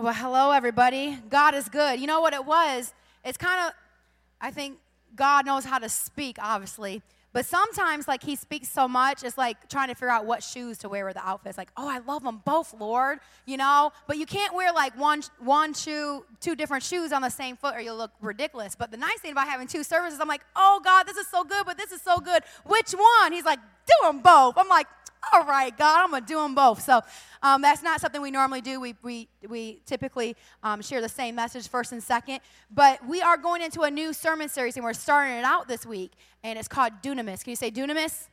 Well, hello, everybody. God is good. You know what it was? It's kind of, I think God knows how to speak, obviously. But sometimes, like, he speaks so much, it's like trying to figure out what shoes to wear with the outfits. Like, oh, I love them both, Lord, you know? But you can't wear, like, one, one shoe, two different shoes on the same foot or you'll look ridiculous. But the nice thing about having two services, I'm like, oh, God, this is so good, but this is so good. Which one? He's like, do them both. I'm like, all right, God, I'm going to do them both. So um, that's not something we normally do. We, we, we typically um, share the same message first and second. But we are going into a new sermon series, and we're starting it out this week, and it's called Dunamis. Can you say Dunamis?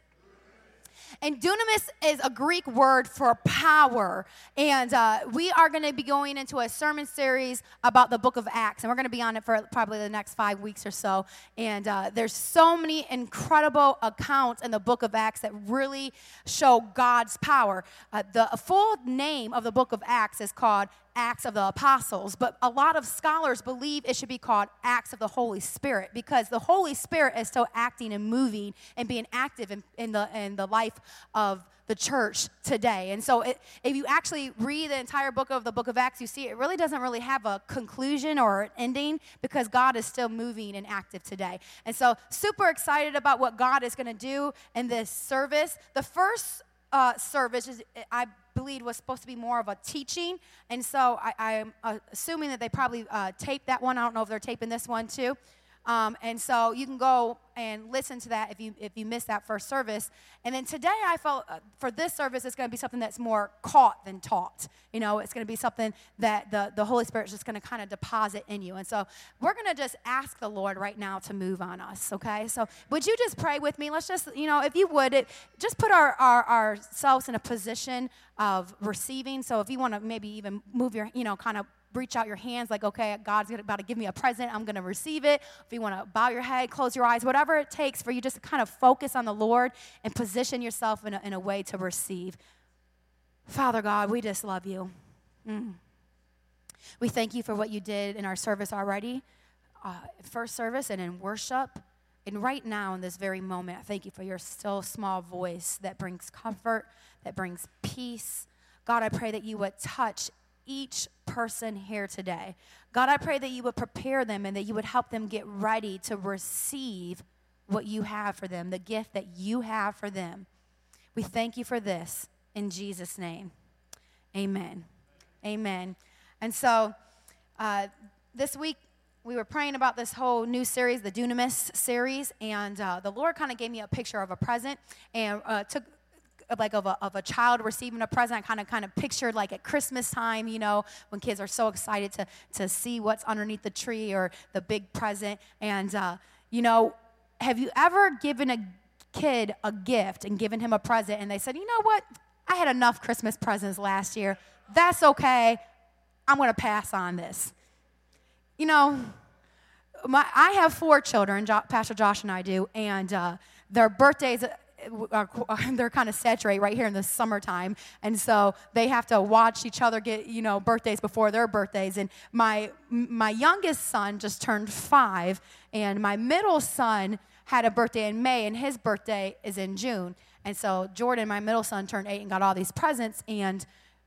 And dunamis is a Greek word for power. And uh, we are going to be going into a sermon series about the book of Acts. And we're going to be on it for probably the next five weeks or so. And uh, there's so many incredible accounts in the book of Acts that really show God's power. Uh, the full name of the book of Acts is called Acts of the Apostles, but a lot of scholars believe it should be called Acts of the Holy Spirit because the Holy Spirit is still acting and moving and being active in, in the, in the life of the church today. And so, it, if you actually read the entire book of the book of Acts, you see it really doesn't really have a conclusion or an ending because God is still moving and active today. And so, super excited about what God is going to do in this service. The first uh, service is, I believed was supposed to be more of a teaching. And so I, am assuming that they probably uh, taped that one. I don't know if they're taping this one too. Um, and so you can go and listen to that if you if you missed that first service. And then today I felt uh, for this service it's going to be something that's more caught than taught. You know, it's going to be something that the the Holy Spirit is just going to kind of deposit in you. And so we're going to just ask the Lord right now to move on us. Okay, so would you just pray with me? Let's just you know if you would it just put our, our ourselves in a position of receiving. So if you want to maybe even move your you know kind of reach out your hands like, okay, God's about to give me a present. I'm going to receive it. If you want to bow your head, close your eyes, whatever it takes for you just to kind of focus on the Lord and position yourself in a, in a way to receive. Father God, we just love you. Mm. We thank you for what you did in our service already, uh, first service and in worship. And right now, in this very moment, I thank you for your still small voice that brings comfort, that brings peace. God, I pray that you would touch each person here today. God, I pray that you would prepare them and that you would help them get ready to receive what you have for them, the gift that you have for them. We thank you for this in Jesus' name. Amen. Amen. And so uh, this week, we were praying about this whole new series, the Dunamis series, and uh, the Lord kind of gave me a picture of a present and uh, took like of a, of a child receiving a present. I kind of kind of pictured like at Christmas time, you know, when kids are so excited to to see what's underneath the tree or the big present. And uh, you know, have you ever given a kid a gift and given him a present and they said, you know what, I had enough Christmas presents last year. That's okay. I'm going to pass on this. You know, my, I have four children, jo- Pastor Josh and I do, and uh, their birthdays they're kind of saturate right here in the summertime. And so they have to watch each other get you know birthdays before their birthdays. And my my youngest son just turned five and my middle son had a birthday in may and his birthday is in june. And so jordan my middle son turned eight and got all these presents. And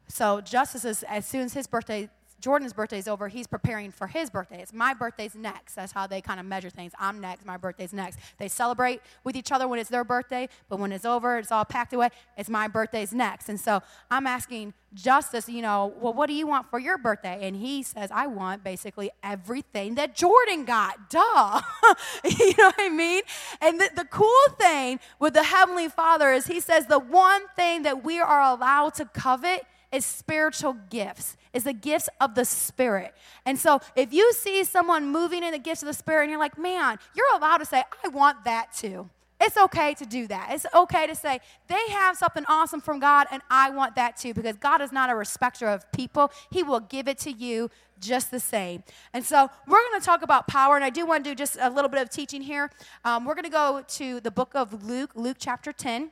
so justice as soon as his birthday Jordan's birthday's over, he's preparing for his birthday. It's my birthday's next. That's how they kind of measure things. I'm next, my birthday's next. They celebrate with each other when it's their birthday, but when it's over, it's all packed away, it's my birthday's next. And so I'm asking Justice, you know, well, what do you want for your birthday? And he says, I want basically everything that Jordan got. Duh. you know what I mean? And the, the cool thing with the Heavenly Father is he says the one thing that we are allowed to covet is spiritual gifts, is the gifts of the Spirit. And so if you see someone moving in the gifts of the Spirit and you're like, man, you're allowed to say, I want that too. It's okay to do that. It's okay to say, they have something awesome from God and I want that too because God is not a respecter of people. He will give it to you just the same. And so we're going to talk about power, and I do want to do just a little bit of teaching here. Um, we're going to go to the book of Luke, Luke chapter 10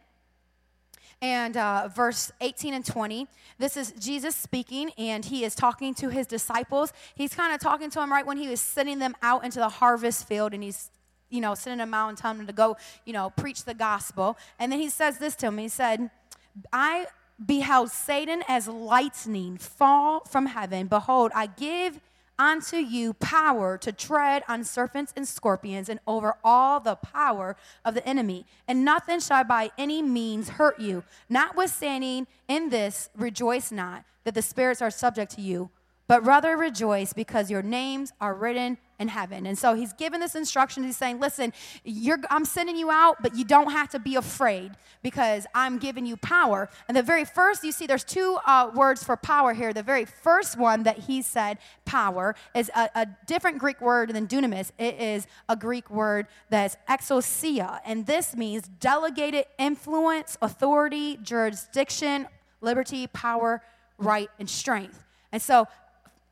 and uh, verse 18 and 20. This is Jesus speaking, and he is talking to his disciples. He's kind of talking to them right when he was sending them out into the harvest field, and he's you know, sending them out and telling them to go, you know, preach the gospel. And then he says this to him. He said, I beheld Satan as lightning fall from heaven. Behold, I give unto you power to tread on serpents and scorpions and over all the power of the enemy, and nothing shall by any means hurt you. Notwithstanding, in this rejoice not that the spirits are subject to you, but rather rejoice because your names are written in heaven. And so he's given this instruction. He's saying, Listen, you're I'm sending you out, but you don't have to be afraid because I'm giving you power. And the very first, you see, there's two uh, words for power here. The very first one that he said, power, is a, a different Greek word than dunamis. It is a Greek word that's exousia. And this means delegated influence, authority, jurisdiction, liberty, power, right, and strength. And so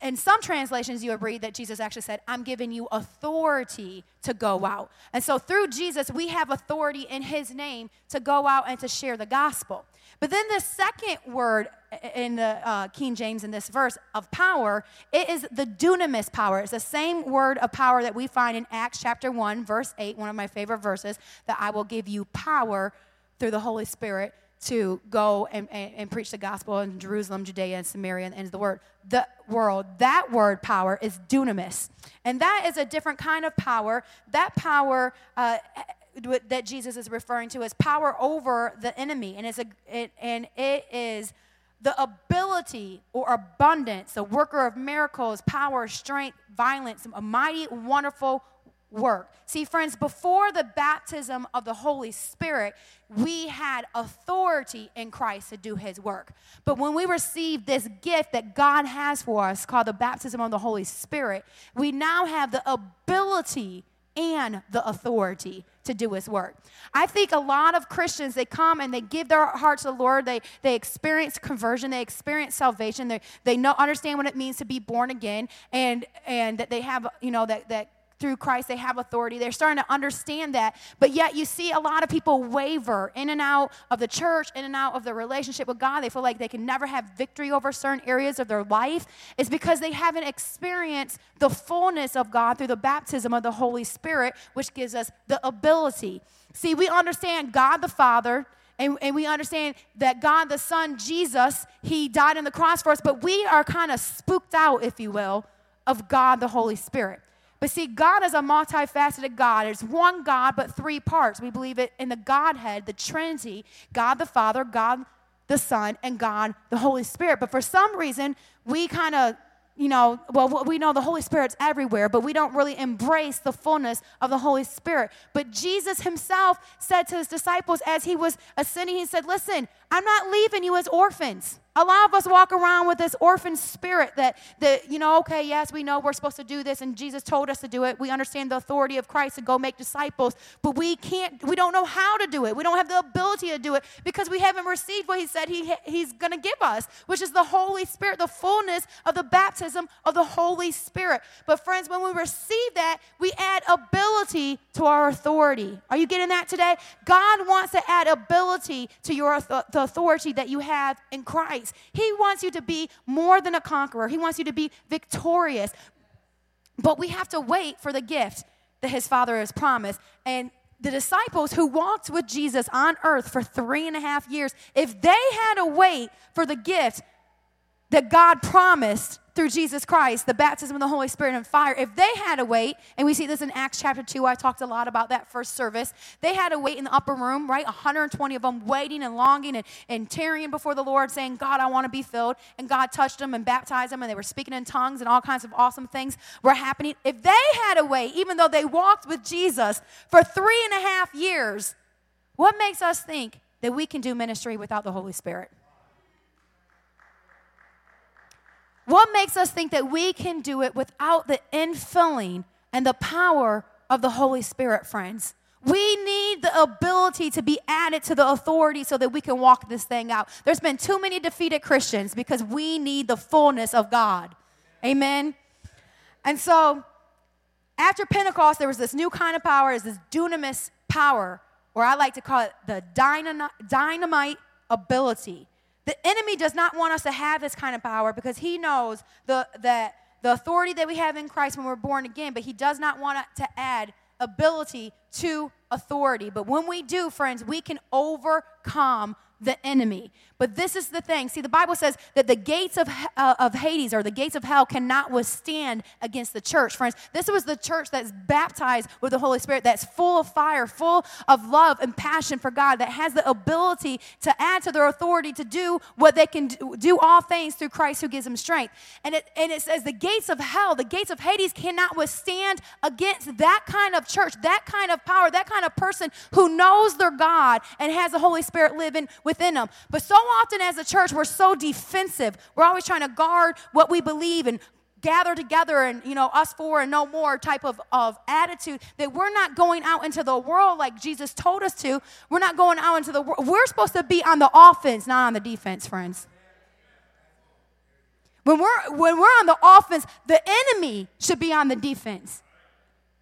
in some translations, you would read that Jesus actually said, I'm giving you authority to go out. And so through Jesus, we have authority in his name to go out and to share the gospel. But then the second word in the uh, King James in this verse of power, it is the dunamis power. It's the same word of power that we find in Acts chapter 1, verse 8, one of my favorite verses, that I will give you power through the Holy Spirit to go and, and, and, preach the gospel in Jerusalem, Judea, and Samaria, and of the word. The world, that word power is dunamis. And that is a different kind of power. That power uh, that Jesus is referring to is power over the enemy. And, it's a, it, and it is the ability or abundance, the worker of miracles, power, strength, violence, a mighty, wonderful work. See, friends, before the baptism of the Holy Spirit, we had authority in Christ to do his work. But when we receive this gift that God has for us, called the baptism of the Holy Spirit, we now have the ability and the authority to do his work. I think a lot of Christians, they come and they give their hearts to the Lord. They, they experience conversion. They experience salvation. They, they know, understand what it means to be born again and, and that they have, you know, that, that through Christ, they have authority. They're starting to understand that. But yet, you see a lot of people waver in and out of the church, in and out of their relationship with God. They feel like they can never have victory over certain areas of their life. It's because they haven't experienced the fullness of God through the baptism of the Holy Spirit, which gives us the ability. See, we understand God the Father. And, and we understand that God the Son, Jesus, He died on the cross for us, but we are kind of spooked out, if you will, of God the Holy Spirit. But see, God is a multifaceted God. It's one God, but three parts. We believe it in the Godhead, the Trinity God the Father, God the Son, and God the Holy Spirit. But for some reason, we kind of you know, well, we know the Holy Spirit's everywhere, but we don't really embrace the fullness of the Holy Spirit. But Jesus himself said to his disciples as he was ascending, he said, Listen, I'm not leaving you as orphans. A lot of us walk around with this orphan spirit that, that, you know, okay, yes, we know we're supposed to do this, and Jesus told us to do it. We understand the authority of Christ to go make disciples, but we can't, we don't know how to do it. We don't have the ability to do it because we haven't received what He said he, He's going to give us, which is the Holy Spirit, the fullness of the baptism of the Holy Spirit. But, friends, when we receive that, we add ability to our authority. Are you getting that today? God wants to add ability to your the authority that you have in Christ. He wants you to be more than a conqueror, He wants you to be victorious. But we have to wait for the gift that His Father has promised. And the disciples who walked with Jesus on earth for three and a half years, if they had to wait for the gift that God promised through Jesus Christ, the baptism of the Holy Spirit and fire, if they had to wait, and we see this in Acts chapter 2, I talked a lot about that first service, they had to wait in the upper room, right? 120 of them waiting and longing and, and tarrying before the Lord, saying, God, I want to be filled. And God touched them and baptized them, and they were speaking in tongues, and all kinds of awesome things were happening. If they had to wait, even though they walked with Jesus for three and a half years, what makes us think that we can do ministry without the Holy Spirit? What makes us think that we can do it without the infilling and the power of the Holy Spirit, friends? We need the ability to be added to the authority so that we can walk this thing out. There's been too many defeated Christians because we need the fullness of God. Amen. And so, after Pentecost, there was this new kind of power, is this dunamis power, or I like to call it the dynamite ability. The enemy does not want us to have this kind of power because he knows the, that the authority that we have in Christ when we're born again, but he does not want to add ability to authority. But when we do, friends, we can overcome the enemy. But this is the thing. See, the Bible says that the gates of, uh, of Hades or the gates of hell cannot withstand against the church. Friends, this was the church that's baptized with the Holy Spirit, that's full of fire, full of love and passion for God, that has the ability to add to their authority to do what they can do, do all things through Christ who gives them strength. And it, and it says the gates of hell, the gates of Hades cannot withstand against that kind of church, that kind of power, that kind of person who knows their God and has the Holy Spirit living within them. But so often as a church, we're so defensive. We're always trying to guard what we believe and gather together and you know us four and no more type of, of attitude that we're not going out into the world like jesus told us to we're not going out into the world we're supposed to be on the offense not on the defense friends when we're when we're on the offense the enemy should be on the defense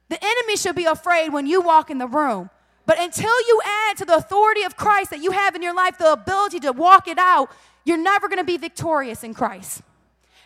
the enemy should be afraid when you walk in the room but until you add to the authority of Christ that you have in your life the ability to walk it out, you're never going to be victorious in Christ.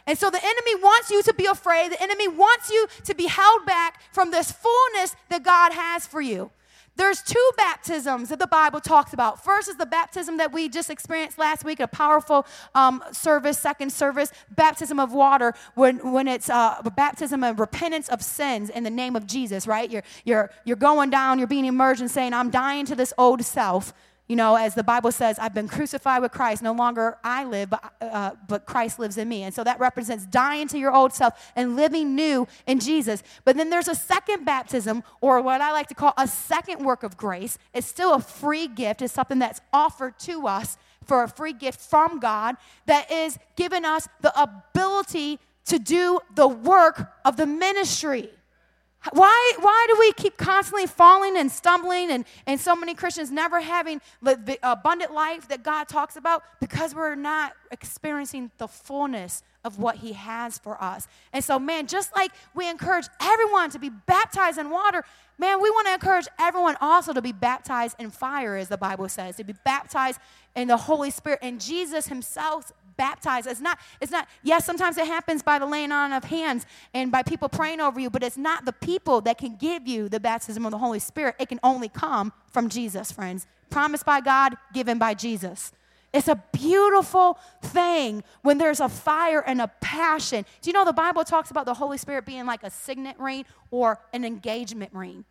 And so the enemy wants you to be afraid. The enemy wants you to be held back from this fullness that God has for you. There's two baptisms that the Bible talks about. First is the baptism that we just experienced last week, a powerful um, service, second service, baptism of water, when, when it's uh, a baptism of repentance of sins in the name of Jesus, right? You're, you're, you're going down, you're being immersed and saying, I'm dying to this old self. You know, as the Bible says, I've been crucified with Christ. No longer I live, but, uh, but Christ lives in me. And so that represents dying to your old self and living new in Jesus. But then there's a second baptism, or what I like to call a second work of grace. It's still a free gift, it's something that's offered to us for a free gift from God that is giving us the ability to do the work of the ministry. Why, why do we keep constantly falling and stumbling and, and so many Christians never having the abundant life that God talks about? Because we're not experiencing the fullness of what He has for us. And so, man, just like we encourage everyone to be baptized in water, man, we want to encourage everyone also to be baptized in fire, as the Bible says, to be baptized in the Holy Spirit. And Jesus Himself baptized. It's not, it's not, yes, sometimes it happens by the laying on of hands and by people praying over you, but it's not the people that can give you the baptism of the Holy Spirit. It can only come from Jesus, friends. Promised by God, given by Jesus. It's a beautiful thing when there's a fire and a passion. Do you know the Bible talks about the Holy Spirit being like a signet ring or an engagement ring?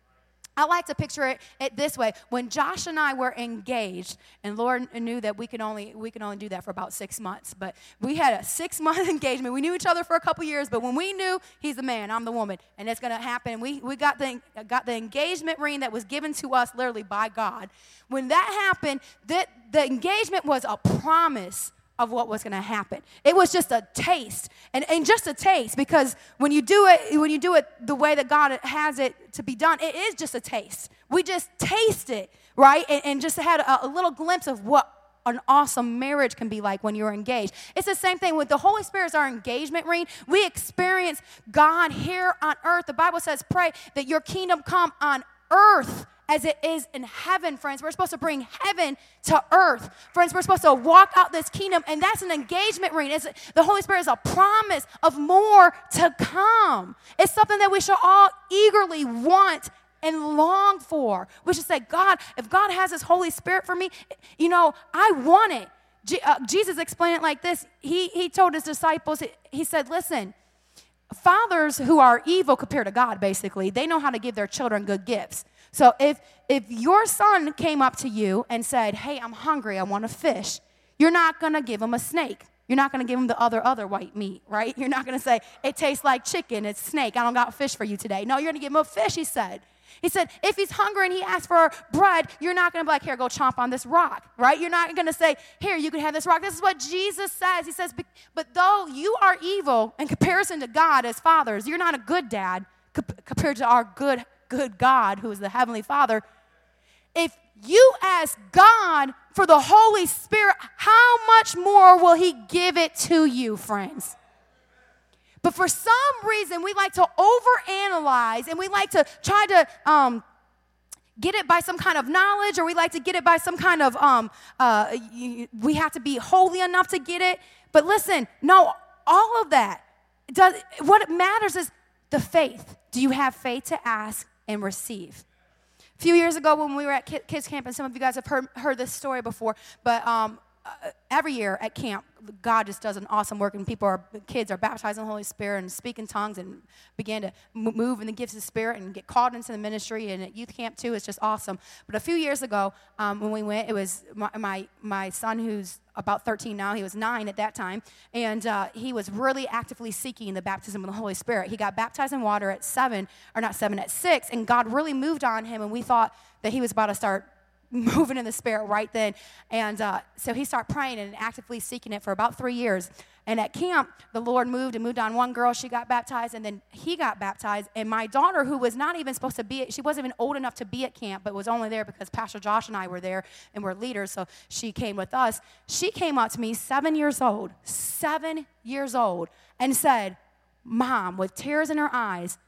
I like to picture it, it, this way. When Josh and I were engaged, and Lord knew that we could only we could only do that for about six months, but we had a six month engagement. We knew each other for a couple years, but when we knew he's the man, I'm the woman, and it's gonna happen. We we got the got the engagement ring that was given to us literally by God. When that happened, that the engagement was a promise of what was going to happen. It was just a taste, and, and just a taste, because when you do it, when you do it the way that God has it to be done, it is just a taste. We just taste it, right, and, and just had a, a little glimpse of what an awesome marriage can be like when you're engaged. It's the same thing with the Holy Spirit is our engagement ring. We experience God here on earth. The Bible says, pray that your kingdom come on earth as it is in heaven, friends. We're supposed to bring heaven to earth. Friends, we're supposed to walk out this kingdom, and that's an engagement ring. It's, the Holy Spirit is a promise of more to come. It's something that we should all eagerly want and long for. We should say, God, if God has His Holy Spirit for me, you know, I want it. Je- uh, Jesus explained it like this. He, he told his disciples, he, he said, Listen, fathers who are evil compared to God, basically, they know how to give their children good gifts. So if if your son came up to you and said, "Hey, I'm hungry. I want a fish," you're not gonna give him a snake. You're not gonna give him the other other white meat, right? You're not gonna say it tastes like chicken. It's snake. I don't got fish for you today. No, you're gonna give him a fish. He said. He said, if he's hungry and he asks for bread, you're not going to be like, here, go chomp on this rock, right? You're not going to say, here, you can have this rock. This is what Jesus says. He says, but though you are evil in comparison to God as fathers, you're not a good dad compared to our good good God, who is the Heavenly Father, if you ask God for the Holy Spirit, how much more will He give it to you, friends? But for some reason, we like to overanalyze and we like to try to um, get it by some kind of knowledge or we like to get it by some kind of, um, uh, we have to be holy enough to get it. But listen, no, all of that, does, what matters is the faith. Do you have faith to ask? And receive. A few years ago when we were at kids camp, and some of you guys have heard, heard this story before, but um, every year at camp, God just does an awesome work, and people are kids are baptized in the Holy Spirit and speak in tongues and begin to move in the gifts of the Spirit and get called into the ministry. And at youth camp too, it's just awesome. But a few years ago, um, when we went, it was my, my, my son who's about 13 now. He was nine at that time, and uh, he was really actively seeking the baptism of the Holy Spirit. He got baptized in water at seven, or not seven, at six, and God really moved on him, and we thought that he was about to start moving in the spirit right then. And uh, so he started praying and actively seeking it for about three years. And at camp, the Lord moved and moved on one girl. She got baptized, and then he got baptized. And my daughter, who was not even supposed to be, she wasn't even old enough to be at camp, but was only there because Pastor Josh and I were there and we're leaders, so she came with us. She came up to me, seven years old, seven years old, and said, Mom, with tears in her eyes,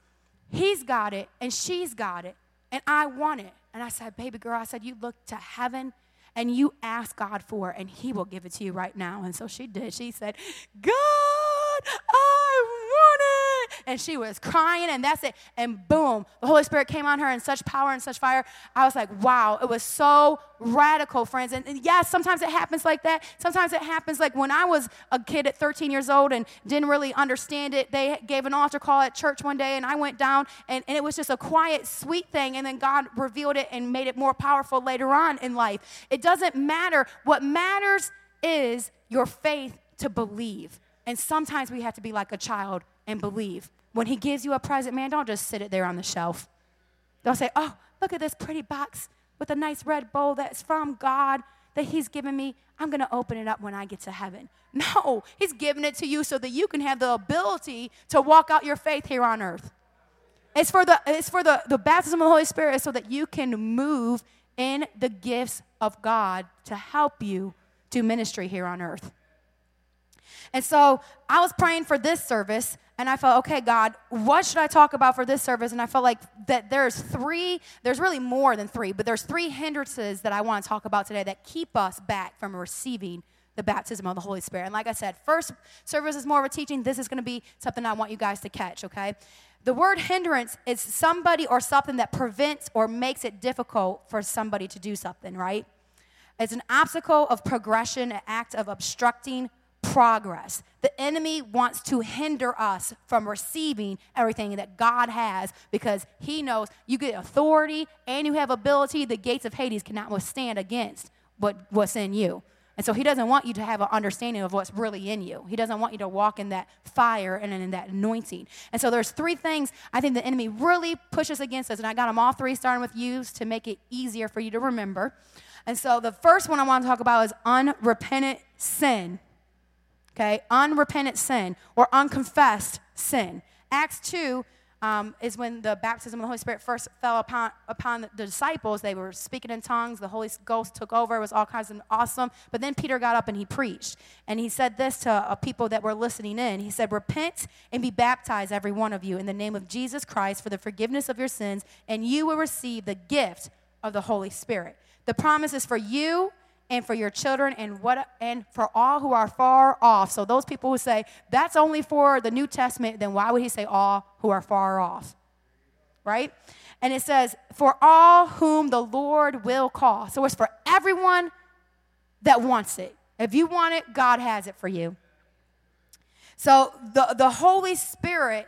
he's got it and she's got it, and I want it. And I said, Baby girl, I said, You look to heaven and you ask God for it, and He will give it to you right now. And so she did. She said, God, I want. And she was crying, and that's it. And boom, the Holy Spirit came on her in such power and such fire. I was like, wow, it was so radical, friends. And, and yes, sometimes it happens like that. Sometimes it happens like when I was a kid at 13 years old and didn't really understand it. They gave an altar call at church one day, and I went down, and, and it was just a quiet, sweet thing. And then God revealed it and made it more powerful later on in life. It doesn't matter. What matters is your faith to believe. And sometimes we have to be like a child and believe. When he gives you a present, man, don't just sit it there on the shelf. Don't say, oh, look at this pretty box with a nice red bow that's from God that he's given me. I'm going to open it up when I get to heaven. No, he's giving it to you so that you can have the ability to walk out your faith here on earth. It's for the, it's for the, the baptism of the Holy Spirit so that you can move in the gifts of God to help you do ministry here on earth. And so I was praying for this service, and I felt, okay, God, what should I talk about for this service? And I felt like that there's three, there's really more than three, but there's three hindrances that I want to talk about today that keep us back from receiving the baptism of the Holy Spirit. And like I said, first service is more of a teaching. This is going to be something I want you guys to catch, okay? The word hindrance is somebody or something that prevents or makes it difficult for somebody to do something, right? It's an obstacle of progression, an act of obstructing progress. The enemy wants to hinder us from receiving everything that God has because he knows you get authority and you have ability. The gates of Hades cannot withstand against what, what's in you. And so he doesn't want you to have an understanding of what's really in you. He doesn't want you to walk in that fire and in that anointing. And so there's three things I think the enemy really pushes against us. And I got them all three starting with use to make it easier for you to remember. And so the first one I want to talk about is unrepentant sin okay? Unrepentant sin or unconfessed sin. Acts 2 um, is when the baptism of the Holy Spirit first fell upon, upon the disciples. They were speaking in tongues. The Holy Ghost took over. It was all kinds of awesome. But then Peter got up and he preached. And he said this to uh, people that were listening in. He said, Repent and be baptized, every one of you, in the name of Jesus Christ for the forgiveness of your sins, and you will receive the gift of the Holy Spirit. The promise is for you and for your children and what and for all who are far off. So those people who say that's only for the New Testament, then why would he say all who are far off? Right? And it says, for all whom the Lord will call. So it's for everyone that wants it. If you want it, God has it for you. So the, the Holy Spirit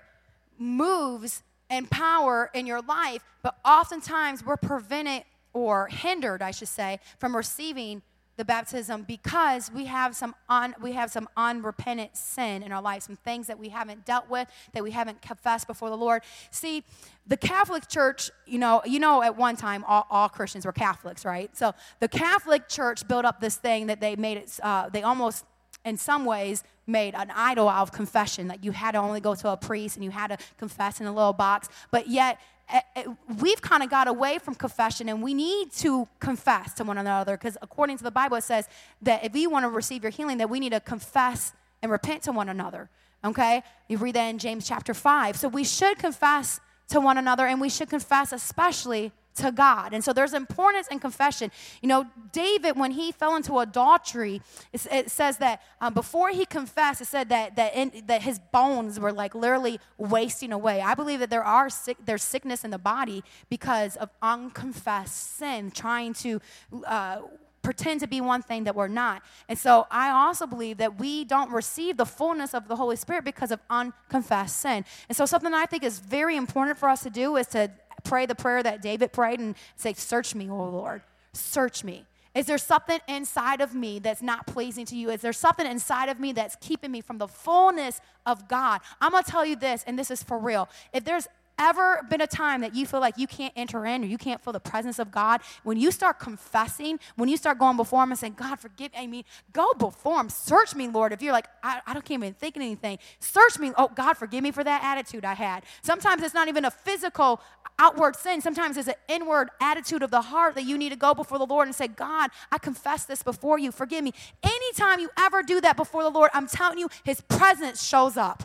moves in power in your life, but oftentimes we're prevented or hindered, I should say, from receiving the baptism because we have some un, we have some unrepentant sin in our life, some things that we haven't dealt with, that we haven't confessed before the Lord. See, the Catholic Church, you know, you know, at one time all, all Christians were Catholics, right? So the Catholic Church built up this thing that they made it. Uh, they almost, in some ways, made an idol out of confession. That you had to only go to a priest and you had to confess in a little box, but yet Eh, eh, we've kind of got away from confession and we need to confess to one another because according to the bible it says that if you want to receive your healing that we need to confess and repent to one another okay? You read that in james chapter 5 so we should confess to one another and we should confess especially to God. And so there's importance in confession. You know, David, when he fell into adultery, it, it says that um, before he confessed, it said that that, in, that his bones were like literally wasting away. I believe that there are sick, there's sickness in the body because of unconfessed sin, trying to uh, pretend to be one thing that we're not. And so I also believe that we don't receive the fullness of the Holy Spirit because of unconfessed sin. And so something I think is very important for us to do is to pray the prayer that David prayed and say, Search me, O Lord. Search me. Is there something inside of me that's not pleasing to you? Is there something inside of me that's keeping me from the fullness of God? I'm to tell you this, and this is for real. If there's ever been a time that you feel like you can't enter in or you can't feel the presence of God, when you start confessing, when you start going before Him and saying, God, forgive me, I mean, go before Him. Search me, Lord. If you're like, I, I can't even think anything, search me. Oh, God, forgive me for that attitude I had. Sometimes it's not even a physical outward sin. Sometimes it's an inward attitude of the heart that you need to go before the Lord and say, God, I confess this before you. Forgive me. Anytime you ever do that before the Lord, I'm telling you, His presence shows up.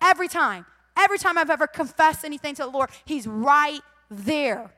Every time. Every time I've ever confessed anything to the Lord, He's right there.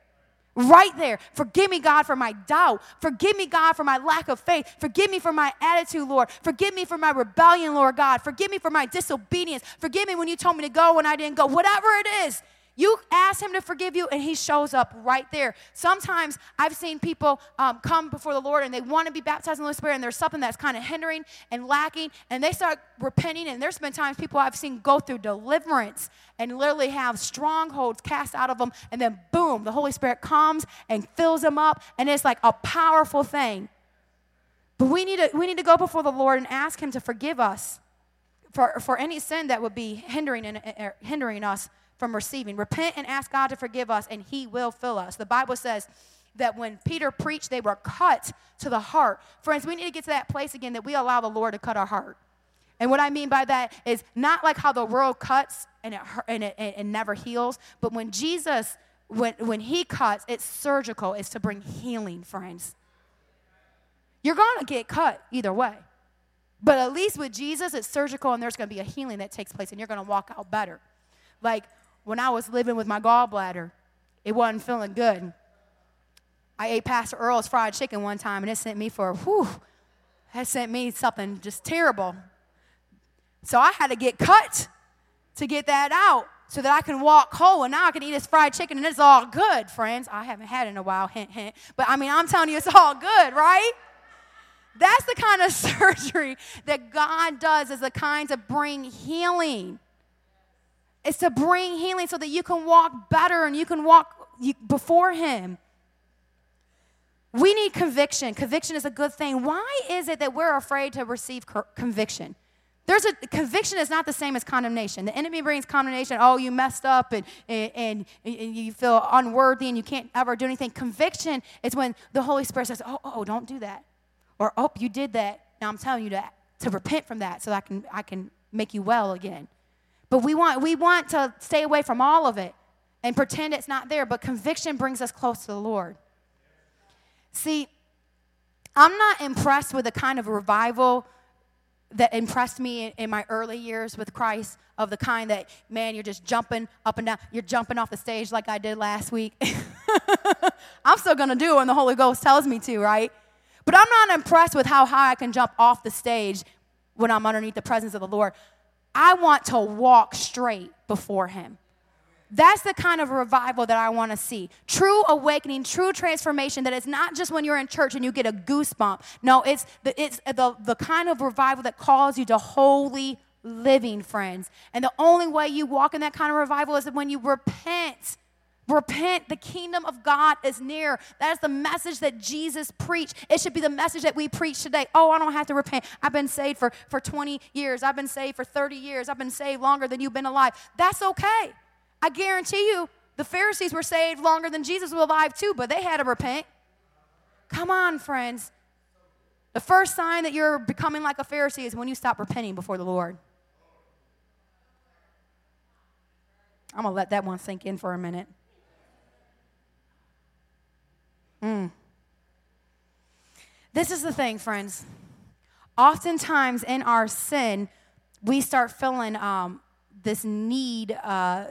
Right there. Forgive me, God, for my doubt. Forgive me, God, for my lack of faith. Forgive me for my attitude, Lord. Forgive me for my rebellion, Lord God. Forgive me for my disobedience. Forgive me when you told me to go when I didn't go. Whatever it is, you ask him to forgive you, and he shows up right there. Sometimes I've seen people um, come before the Lord and they want to be baptized in the Holy Spirit, and there's something that's kind of hindering and lacking, and they start repenting. And there's been times people I've seen go through deliverance and literally have strongholds cast out of them, and then boom, the Holy Spirit comes and fills them up, and it's like a powerful thing. But we need to, we need to go before the Lord and ask him to forgive us for, for any sin that would be hindering, in, er, hindering us from receiving. Repent and ask God to forgive us, and He will fill us. The Bible says that when Peter preached, they were cut to the heart. Friends, we need to get to that place again that we allow the Lord to cut our heart. And what I mean by that is not like how the world cuts and it, and it, it never heals, but when Jesus, when, when He cuts, it's surgical, it's to bring healing, friends. You're going to get cut either way. But at least with Jesus, it's surgical and there's going to be a healing that takes place and you're going to walk out better. Like when I was living with my gallbladder, it wasn't feeling good. I ate Pastor Earl's fried chicken one time, and it sent me for, whew, that sent me something just terrible. So I had to get cut to get that out so that I can walk whole, and now I can eat this fried chicken, and it's all good, friends. I haven't had it in a while, hint, hint. But I mean, I'm telling you, it's all good, right? That's the kind of surgery that God does, is the kind to bring healing. It's to bring healing so that you can walk better and you can walk before Him. We need conviction. Conviction is a good thing. Why is it that we're afraid to receive conviction? There's a conviction is not the same as condemnation. The enemy brings condemnation. Oh, you messed up and, and, and, you feel unworthy and you can't ever do anything. Conviction is when the Holy Spirit says, oh, oh, oh, don't do that. Or, oh, you did that. Now I'm telling you that to repent from that so that I can, I can make you well again. But we want, we want to stay away from all of it and pretend it's not there. But conviction brings us close to the Lord. See, I'm not impressed with the kind of revival that impressed me in, my early years with Christ, of the kind that, man, you're just jumping up and down. You're jumping off the stage like I did last week. I'm still going to do it when the Holy Ghost tells me to, right? But I'm not impressed with how high I can jump off the stage when I'm underneath the presence of the Lord. I want to walk straight before Him. That's the kind of revival that I want to see. True awakening, true transformation that is not just when you're in church and you get a goosebump. No, it's the, it's the, the kind of revival that calls you to holy living, friends. And the only way you walk in that kind of revival is when you repent Repent, the kingdom of God is near. That is the message that Jesus preached. It should be the message that we preach today. Oh, I don't have to repent. I've been saved for, for 20 years. I've been saved for 30 years. I've been saved longer than you've been alive. That's okay. I guarantee you, the Pharisees were saved longer than Jesus was alive too, but they had to repent. Come on, friends. The first sign that you're becoming like a Pharisee is when you stop repenting before the Lord. I'm going to let that one sink in for a minute. Mm. This is the thing, friends. Oftentimes in our sin, we start feeling um, this need uh,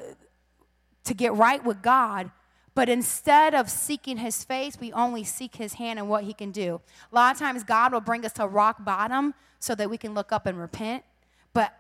to get right with God, But instead of seeking his face, we only seek his hand and what he can do. A lot of times, God will bring us to rock bottom so that we can look up and repent. But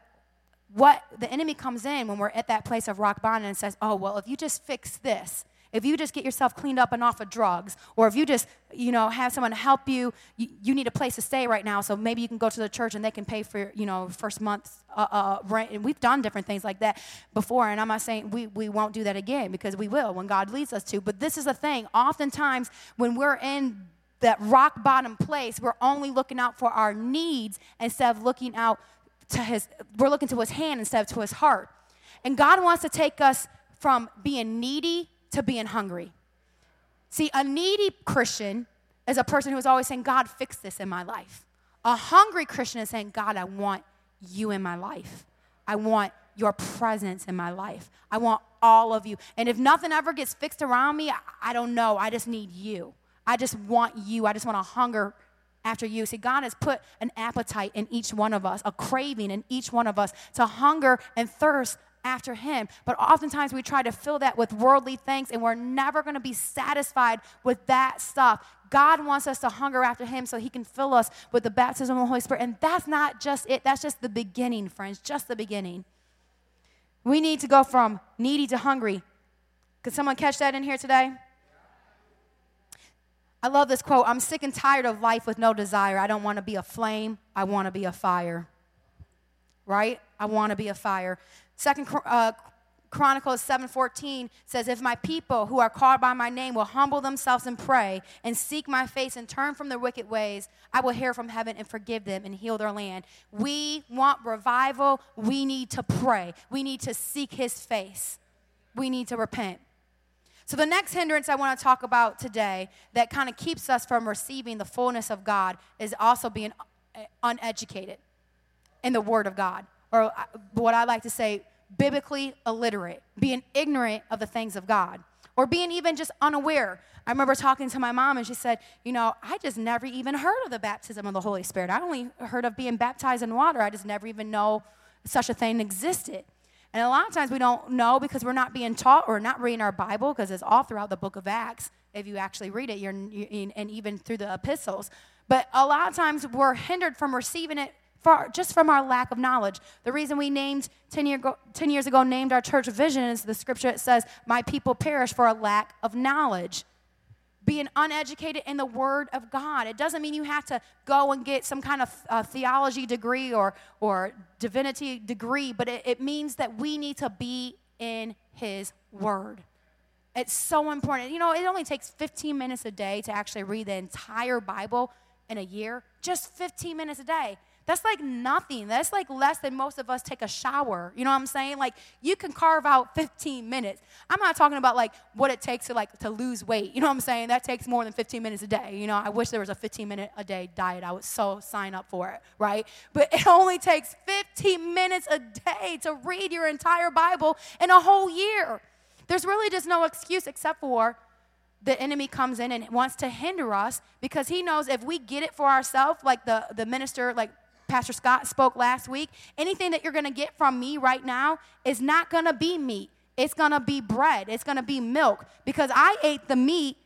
what the enemy comes in when we're at that place of rock bottom and says, Oh, well, if you just fix this, if you just get yourself cleaned up and off of drugs, or if you just, you know, have someone help you, you, you need a place to stay right now, so maybe you can go to the church and they can pay for, you know, first month's uh, uh, rent. And we've done different things like that before, and I'm not saying we, we won't do that again because we will when God leads us to. But this is the thing. Oftentimes, when we're in that rock bottom place, we're only looking out for our needs instead of looking out to his, we're looking to his hand instead of to his heart. And God wants to take us from being needy to being hungry. See, a needy Christian is a person who is always saying, God, fix this in my life. A hungry Christian is saying, God, I want you in my life. I want your presence in my life. I want all of you. And if nothing ever gets fixed around me, I, don't know. I just need you. I just want you. I just want to hunger after you. See, God has put an appetite in each one of us, a craving in each one of us to hunger and thirst after Him. But oftentimes we try to fill that with worldly things, and we're never going to be satisfied with that stuff. God wants us to hunger after Him so He can fill us with the baptism of the Holy Spirit. And that's not just it, that's just the beginning, friends, just the beginning. We need to go from needy to hungry. Could someone catch that in here today? I love this quote I'm sick and tired of life with no desire. I don't want to be a flame, I want to be a fire. Right? I want to be a fire. Second uh, Chronicles 7:14 says, "If my people who are called by my name will humble themselves and pray and seek my face and turn from their wicked ways, I will hear from heaven and forgive them and heal their land." We want revival. We need to pray. We need to seek his face. We need to repent. So the next hindrance I want to talk about today that kind of keeps us from receiving the fullness of God is also being uneducated in the word of God or uh, what I like to say biblically illiterate, being ignorant of the things of God, or being even just unaware. I remember talking to my mom, and she said, You know, I just never even heard of the baptism of the Holy Spirit. I only heard of being baptized in water. I just never even know such a thing existed. And a lot of times we don't know because we're not being taught or not reading our Bible because it's all throughout the book of Acts. If you actually read it, you're, and even through the epistles. But a lot of times we're hindered from receiving it for, just from our lack of knowledge. The reason we named 10, year 10 years ago named our church vision is the scripture it says, My people perish for a lack of knowledge. Being uneducated in the Word of God. It doesn't mean you have to go and get some kind of uh, theology degree or, or divinity degree, but it, it means that we need to be in His Word. It's so important. You know, it only takes 15 minutes a day to actually read the entire Bible in a year, just 15 minutes a day. That's like nothing. That's like less than most of us take a shower. You know what I'm saying? Like you can carve out 15 minutes. I'm not talking about like what it takes to like to lose weight. You know what I'm saying? That takes more than 15 minutes a day. You know, I wish there was a 15 minute a day diet. I would so sign up for it, right? But it only takes 15 minutes a day to read your entire Bible in a whole year. There's really just no excuse except for the enemy comes in and wants to hinder us because he knows if we get it for ourselves, like the, the minister, like Pastor Scott spoke last week, anything that you're going to get from me right now is not going to be meat. It's going to be bread. It's going to be milk because I ate the meat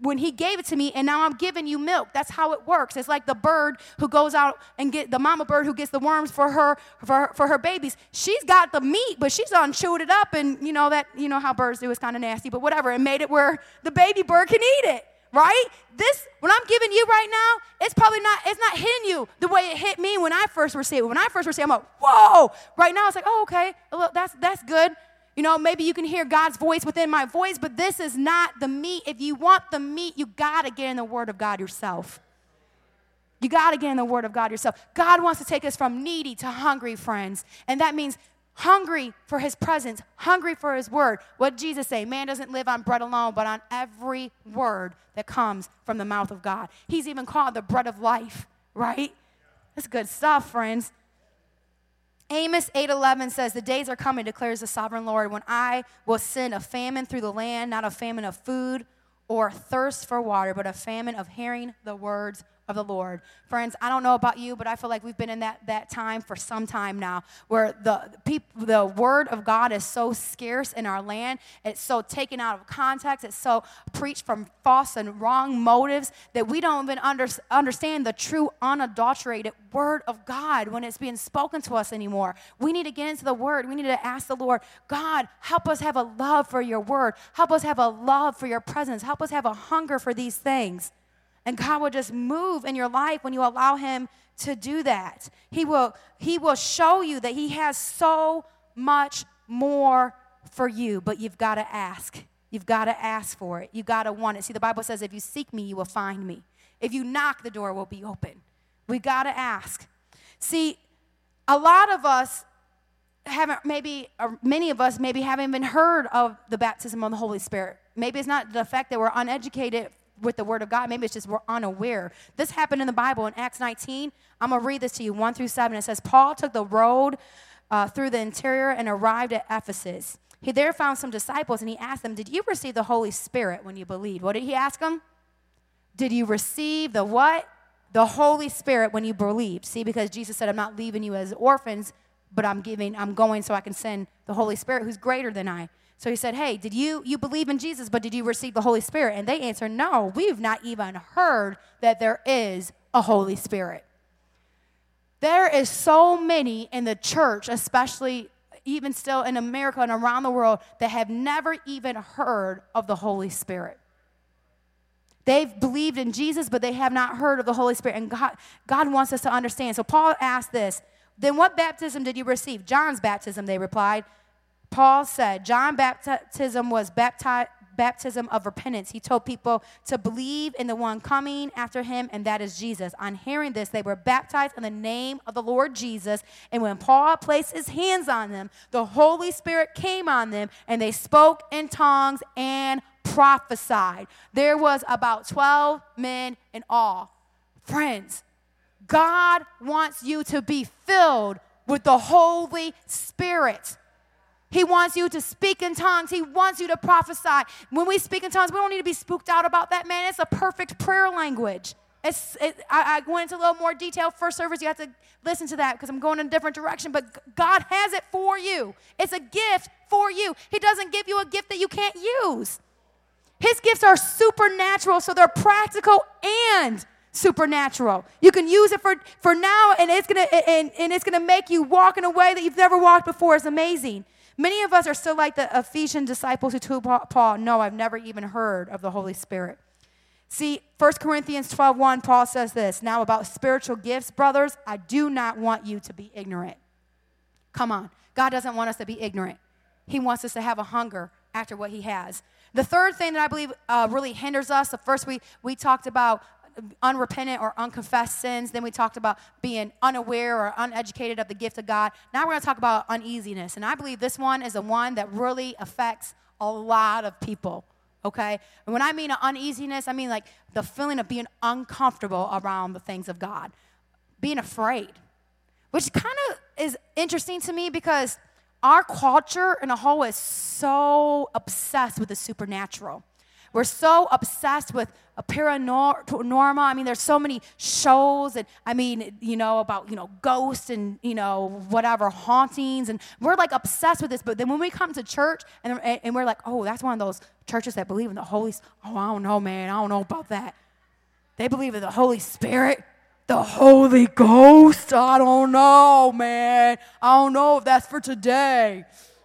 when he gave it to me and now I'm giving you milk. That's how it works. It's like the bird who goes out and get the mama bird who gets the worms for her for for her babies. She's got the meat, but she's on chewed it up and you know that you know how birds do is kind of nasty, but whatever, and made it where the baby bird can eat it right? This, what I'm giving you right now, it's probably not, it's not hitting you the way it hit me when I first received it. When I first received it, I'm like, whoa. Right now, it's like, oh, okay, oh, that's, that's good. You know, maybe you can hear God's voice within my voice, but this is not the meat. If you want the meat, you got to get in the Word of God yourself. You got to get in the Word of God yourself. God wants to take us from needy to hungry, friends. And that means hungry for his presence, hungry for his word. What Jesus say? Man doesn't live on bread alone, but on every word that comes from the mouth of God. He's even called the bread of life, right? That's good stuff, friends. Amos 8:11 says, "The days are coming," declares the sovereign Lord, "when I will send a famine through the land, not a famine of food or thirst for water, but a famine of hearing the words of the Lord. Friends, I don't know about you, but I feel like we've been in that, that time for some time now where the, people, the word of God is so scarce in our land. It's so taken out of context. It's so preached from false and wrong motives that we don't even under, understand the true, unadulterated word of God when it's being spoken to us anymore. We need to get into the word. We need to ask the Lord, God, help us have a love for your word. Help us have a love for your presence. Help us have a hunger for these things. And God will just move in your life when you allow Him to do that. He will, he will show you that He has so much more for you, but you've got to ask. You've got to ask for it. You've got to want it. See, the Bible says, if you seek me, you will find me. If you knock, the door will be open. We got to ask. See, a lot of us haven't maybe or many of us maybe haven't even heard of the baptism of the holy spirit maybe it's not the fact that we're uneducated with the word of God. Maybe it's just we're unaware. This happened in the Bible in Acts 19. I'm going to read this to you 1 through 7. It says, Paul took the road uh, through the interior and arrived at Ephesus. He there found some disciples and he asked them, Did you receive the Holy Spirit when you believed? What did he ask them? Did you receive the what? The Holy Spirit when you believed. See, because Jesus said, I'm not leaving you as orphans, but I'm giving, I'm going so I can send the Holy Spirit who's greater than I. So he said, Hey, did you, you believe in Jesus, but did you receive the Holy Spirit? And they answered, No, we've not even heard that there is a Holy Spirit. There is so many in the church, especially even still in America and around the world, that have never even heard of the Holy Spirit. They've believed in Jesus, but they have not heard of the Holy Spirit. And God, God wants us to understand. So Paul asked this Then what baptism did you receive? John's baptism, they replied. Paul said John baptism was bapti- baptism of repentance. He told people to believe in the one coming after him, and that is Jesus. On hearing this, they were baptized in the name of the Lord Jesus. And when Paul placed his hands on them, the Holy Spirit came on them, and they spoke in tongues and prophesied. There was about 12 men in all. Friends, God wants you to be filled with the Holy Spirit. He wants you to speak in tongues. He wants you to prophesy. When we speak in tongues, we don't need to be spooked out about that, man. It's a perfect prayer language. It's, it, I, I went into a little more detail. First service, you have to listen to that because I'm going in a different direction. But God has it for you. It's a gift for you. He doesn't give you a gift that you can't use. His gifts are supernatural, so they're practical and supernatural. You can use it for, for now, and it's gonna and, and it's gonna make you walk in a way that you've never walked before. It's amazing. Many of us are still like the Ephesian disciples who told Paul, No, I've never even heard of the Holy Spirit. See, 1 Corinthians 12 1, Paul says this Now, about spiritual gifts, brothers, I do not want you to be ignorant. Come on. God doesn't want us to be ignorant, He wants us to have a hunger after what He has. The third thing that I believe uh, really hinders us, the first we, we talked about unrepentant or unconfessed sins. Then we talked about being unaware or uneducated of the gift of God. Now we're going to talk about uneasiness. And I believe this one is the one that really affects a lot of people. Okay? And when I mean uneasiness, I mean like the feeling of being uncomfortable around the things of God, being afraid, which kind of is interesting to me because our culture in a whole is so obsessed with the supernatural. We're so obsessed with a paranormal. I mean, there's so many shows, and I mean, you know, about you know ghosts and you know whatever hauntings, and we're like obsessed with this. But then when we come to church, and and we're like, oh, that's one of those churches that believe in the Holy. Oh, I don't know, man. I don't know about that. They believe in the Holy Spirit. The Holy Ghost? I don't know, man. I don't know if that's for today.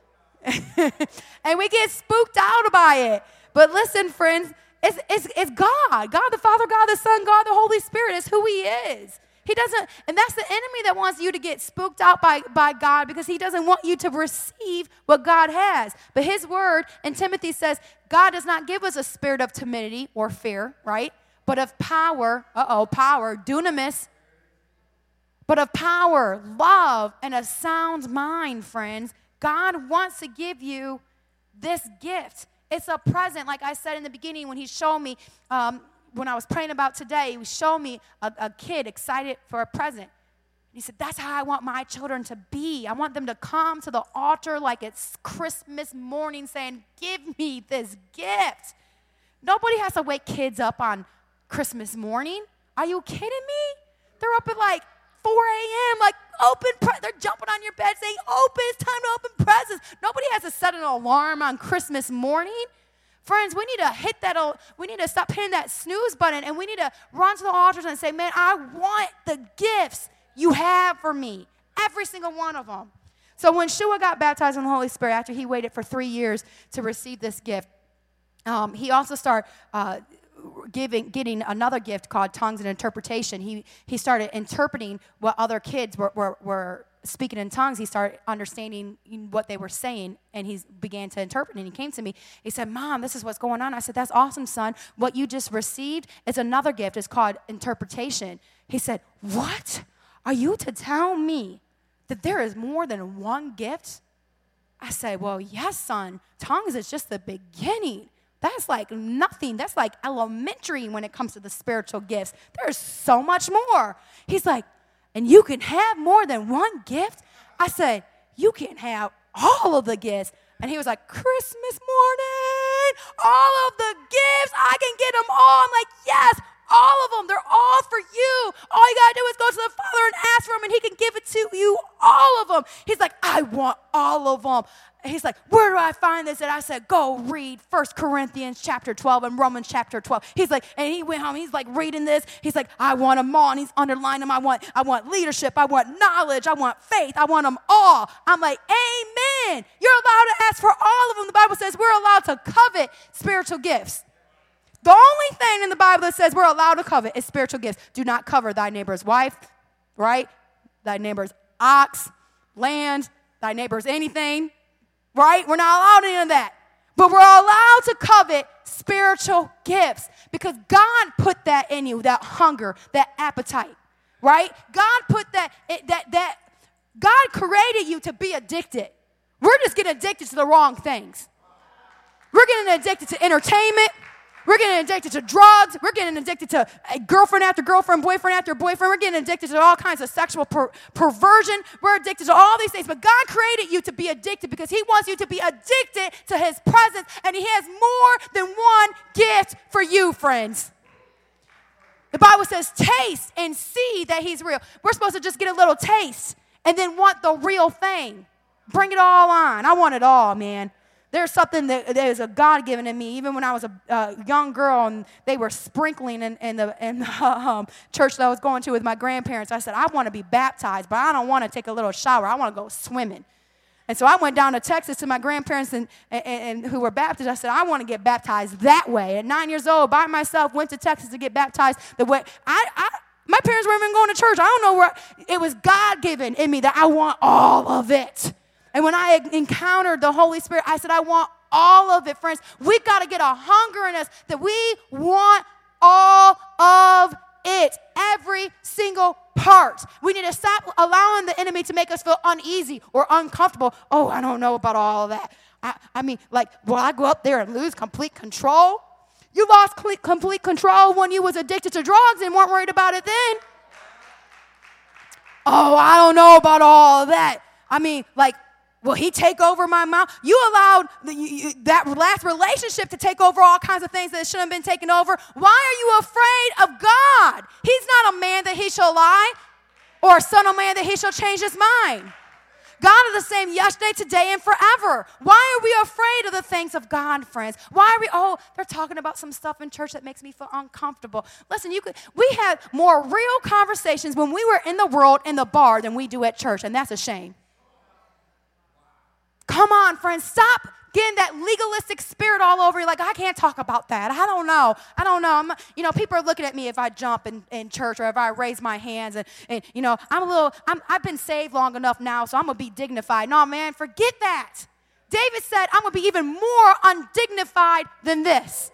and we get spooked out by it. But listen, friends, it's, it's, it's God. God the Father, God the Son, God the Holy Spirit is who He is. He doesn't, and that's the enemy that wants you to get spooked out by, by God because he doesn't want you to receive what God has. But his word in Timothy says, God does not give us a spirit of timidity or fear, right? But of power, uh oh, power, dunamis, but of power, love, and a sound mind, friends. God wants to give you this gift. It's a present, like I said in the beginning when he showed me, um, when I was praying about today, he showed me a, a kid excited for a present. He said, That's how I want my children to be. I want them to come to the altar like it's Christmas morning saying, Give me this gift. Nobody has to wake kids up on Christmas morning. Are you kidding me? They're up at like 4 a.m., like open, pre- they're jumping on your bed saying, Open, it's time to open presents. Nobody has to set an alarm on Christmas morning. Friends, we need to hit that, we need to stop hitting that snooze button and we need to run to the altars and say, Man, I want the gifts you have for me. Every single one of them. So when Shua got baptized in the Holy Spirit after he waited for three years to receive this gift, um, he also started uh, giving, getting another gift called tongues and interpretation. He, he started interpreting what other kids were, were, were speaking in tongues. He started understanding what they were saying, and he began to interpret. And he came to me. He said, Mom, this is what's going on. I said, That's awesome, son. What you just received is another gift. It's called interpretation. He said, What? Are you to tell me that there is more than one gift? I said, Well, yes, son. Tongues is just the beginning. That's like nothing. That's like elementary when it comes to the spiritual gifts. There's so much more. He's like, and you can have more than one gift? I said, you can have all of the gifts. And he was like, Christmas morning, all of the gifts, I can get them all. I'm like, yes, all of them. They're all for you. All you got to do is go to the Father and ask for them, and He can give it to you, all of them. He's like, I want all of them he's like, Where do I find this? And I said, Go read First Corinthians chapter 12 and Romans chapter 12. He's like, and he went home, he's like reading this. He's like, I want them all. And he's underlining them. I want, I want leadership, I want knowledge, I want faith, I want them all. I'm like, Amen. You're allowed to ask for all of them. The Bible says we're allowed to covet spiritual gifts. The only thing in the Bible that says we're allowed to covet is spiritual gifts. Do not cover thy neighbor's wife, right? Thy neighbor's ox, land, thy neighbor's anything right? We're not allowed any of that. But we're allowed to covet spiritual gifts because God put that in you, that hunger, that appetite, right? God put that, that, that, God created you to be addicted. We're just getting addicted to the wrong things. We're getting addicted to entertainment. We're getting addicted to drugs. We're getting addicted to eh, girlfriend after girlfriend, boyfriend after boyfriend. We're getting addicted to all kinds of sexual per- perversion. We're addicted to all these things. But God created you to be addicted because He wants you to be addicted to His presence. And He has more than one gift for you, friends. The Bible says, taste and see that He's real. We're supposed to just get a little taste and then want the real thing. Bring it all on. I want it all, man. There's something that, that is a God given in me. Even when I was a, young girl and they were sprinkling in, in the, in the um, church that I was going to with my grandparents, I said, I want to be baptized, but I don't want to take a little shower. I want to go swimming. And so I went down to Texas to my grandparents and, and, and, who were Baptist. I said, I want to get baptized that way. At nine years old, by myself, went to Texas to get baptized the way I, I my parents weren't even going to church. I don't know where it was God given in me that I want all of it. And when I encountered the Holy Spirit, I said, I want all of it, friends. We've got to get a hunger in us that we want all of it, every single part. We need to stop allowing the enemy to make us feel uneasy or uncomfortable. Oh, I don't know about all of that. I, I mean, like, will I go up there and lose complete control? You lost complete control when you was addicted to drugs and weren't worried about it then. Oh, I don't know about all of that. I mean, like, Will he take over my mouth? You allowed the, you, that last relationship to take over all kinds of things that shouldn't have been taken over. Why are you afraid of God? He's not a man that he shall lie, or a son of man that he shall change his mind. God is the same yesterday, today, and forever. Why are we afraid of the things of God, friends? Why are we, oh, they're talking about some stuff in church that makes me feel uncomfortable. Listen, you could we had more real conversations when we were in the world in the bar than we do at church, and that's a shame. Come on, friends, stop getting that legalistic spirit all over you. Like, I can't talk about that. I don't know. I don't know. I'm, you know, people are looking at me if I jump in, in church or if I raise my hands. And, and you know, I'm a little, I'm, I've been saved long enough now, so I'm going to be dignified. No, man, forget that. David said, I'm going to be even more undignified than this.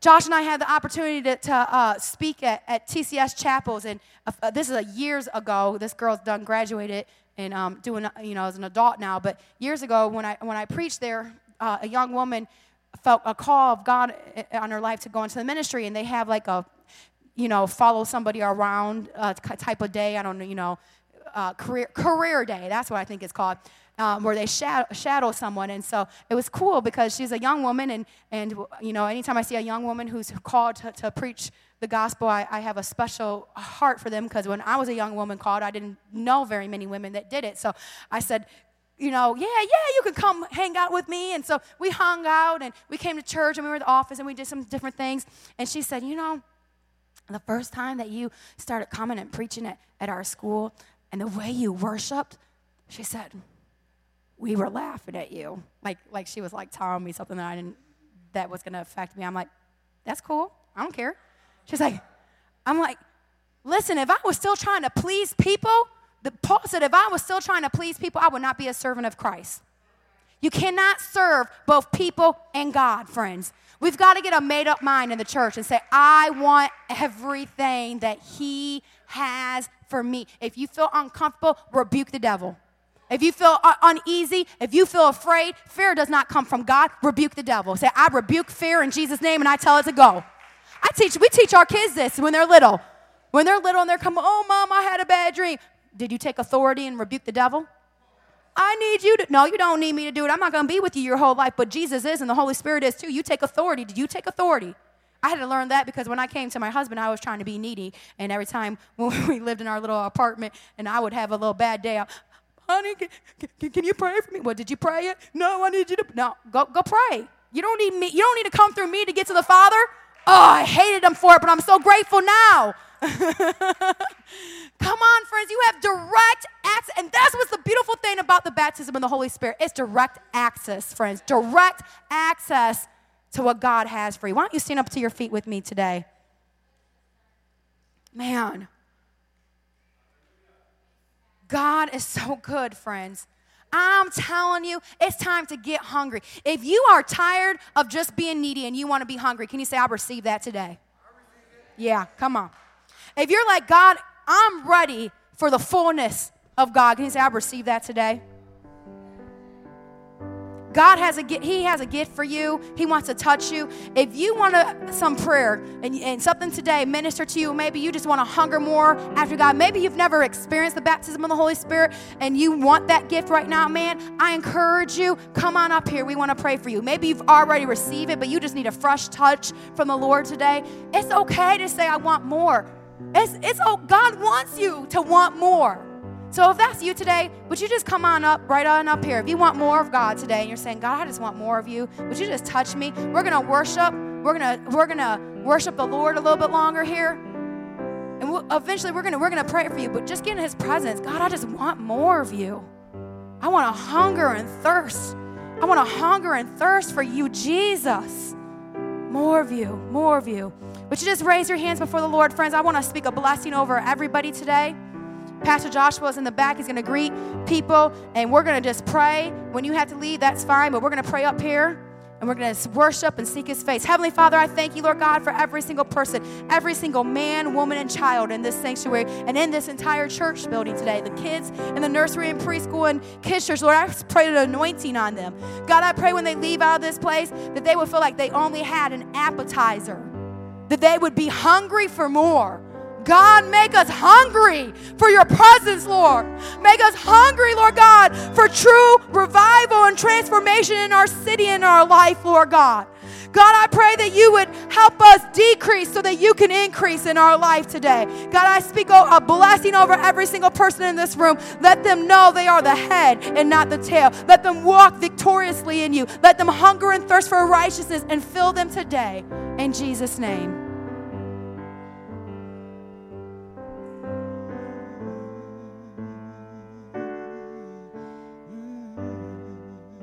Josh and I had the opportunity to, to uh, speak at, at TCS chapels, and uh, this is a years ago. This girl's done graduated and um, doing, you know, as an adult now. But years ago, when I, when I preached there, uh, a young woman felt a call of God uh, on her life to go into the ministry, and they have like a, you know, follow somebody around uh, type of day. I don't know, you know, uh, career career day. That's what I think it's called. Um, where they shadow, shadow someone, and so it was cool because she's a young woman, and and you know, anytime I see a young woman who's called to, to preach the gospel, I, I have a special heart for them because when I was a young woman called, I didn't know very many women that did it. So I said, you know, yeah, yeah, you can come hang out with me. And so we hung out and we came to church and we were in the office and we did some different things. And she said, you know, the first time that you started coming and preaching at, at our school and the way you worshiped, she said, we were laughing at you. Like, like she was like telling me something that I didn't, that was going to affect me. I'm like, that's cool. I don't care. She's like, I'm like, listen, if I was still trying to please people, the, Paul said, if I was still trying to please people, I would not be a servant of Christ. You cannot serve both people and God, friends. We've got to get a made up mind in the church and say, I want everything that He has for me. If you feel uncomfortable, rebuke the devil. If you feel uneasy, if you feel afraid, fear does not come from God, rebuke the devil. Say, I rebuke fear in Jesus' name and I tell it to go. I teach, we teach our kids this when they're little. When they're little and they're coming, oh, mom, I had a bad dream. Did you take authority and rebuke the devil? I need you to. No, you don't need me to do it. I'm not going to be with you your whole life, but Jesus is and the Holy Spirit is too. You take authority. Did you take authority? I had to learn that because when I came to my husband, I was trying to be needy. And every time when we lived in our little apartment and I would have a little bad day, I, honey, can, can, can, you pray for me? Well, did you pray it? No, I need you to. No, go, go pray. You don't need me. You don't need to come through me to get to the Father. Oh, I hated him for it, but I'm so grateful now. Come on, friends, you have direct access. And that's what's the beautiful thing about the baptism of the Holy Spirit. It's direct access, friends. Direct access to what God has for you. Why don't you stand up to your feet with me today? Man, God is so good, friends. I'm telling you, it's time to get hungry. If you are tired of just being needy and you want to be hungry, can you say, I receive that today? Yeah, come on. If you're like, God, I'm ready for the fullness of God, can you say, I receive that today? God has a He has a gift for you. He wants to touch you. If you want some prayer and, and something today minister to you, maybe you just want to hunger more after God. Maybe you've never experienced the baptism of the Holy Spirit and you want that gift right now, man. I encourage you, come on up here. We want to pray for you. Maybe you've already received it, but you just need a fresh touch from the Lord today. It's okay to say, I want more. It's, it's oh, God wants you to want more. So if that's you today, would you just come on up, right on up here? If you want more of God today and you're saying, God, I just want more of you, would you just touch me? We're gonna worship. We're gonna we're gonna worship the Lord a little bit longer here. And we'll, eventually we're gonna we're gonna pray for you, but just get in his presence. God, I just want more of you. I want to hunger and thirst. I want to hunger and thirst for you, Jesus. More of you, more of you. Would you just raise your hands before the Lord, friends? I want to speak a blessing over everybody today. Pastor Joshua is in the back. He's going to greet people, and we're going to just pray. When you have to leave, that's fine, but we're going to pray up here. And we're going to worship and seek his face. Heavenly Father, I thank you, Lord God, for every single person, every single man, woman, and child in this sanctuary and in this entire church building today. The kids in the nursery and preschool and kids church, Lord, I pray an anointing on them. God, I pray when they leave out of this place that they would feel like they only had an appetizer, that they would be hungry for more God, make us hungry for your presence, Lord. Make us hungry, Lord God, for true revival and transformation in our city and our life, Lord God. God, I pray that you would help us decrease so that you can increase in our life today. God, I speak a blessing over every single person in this room. Let them know they are the head and not the tail. Let them walk victoriously in you. Let them hunger and thirst for righteousness and fill them today. In Jesus' name.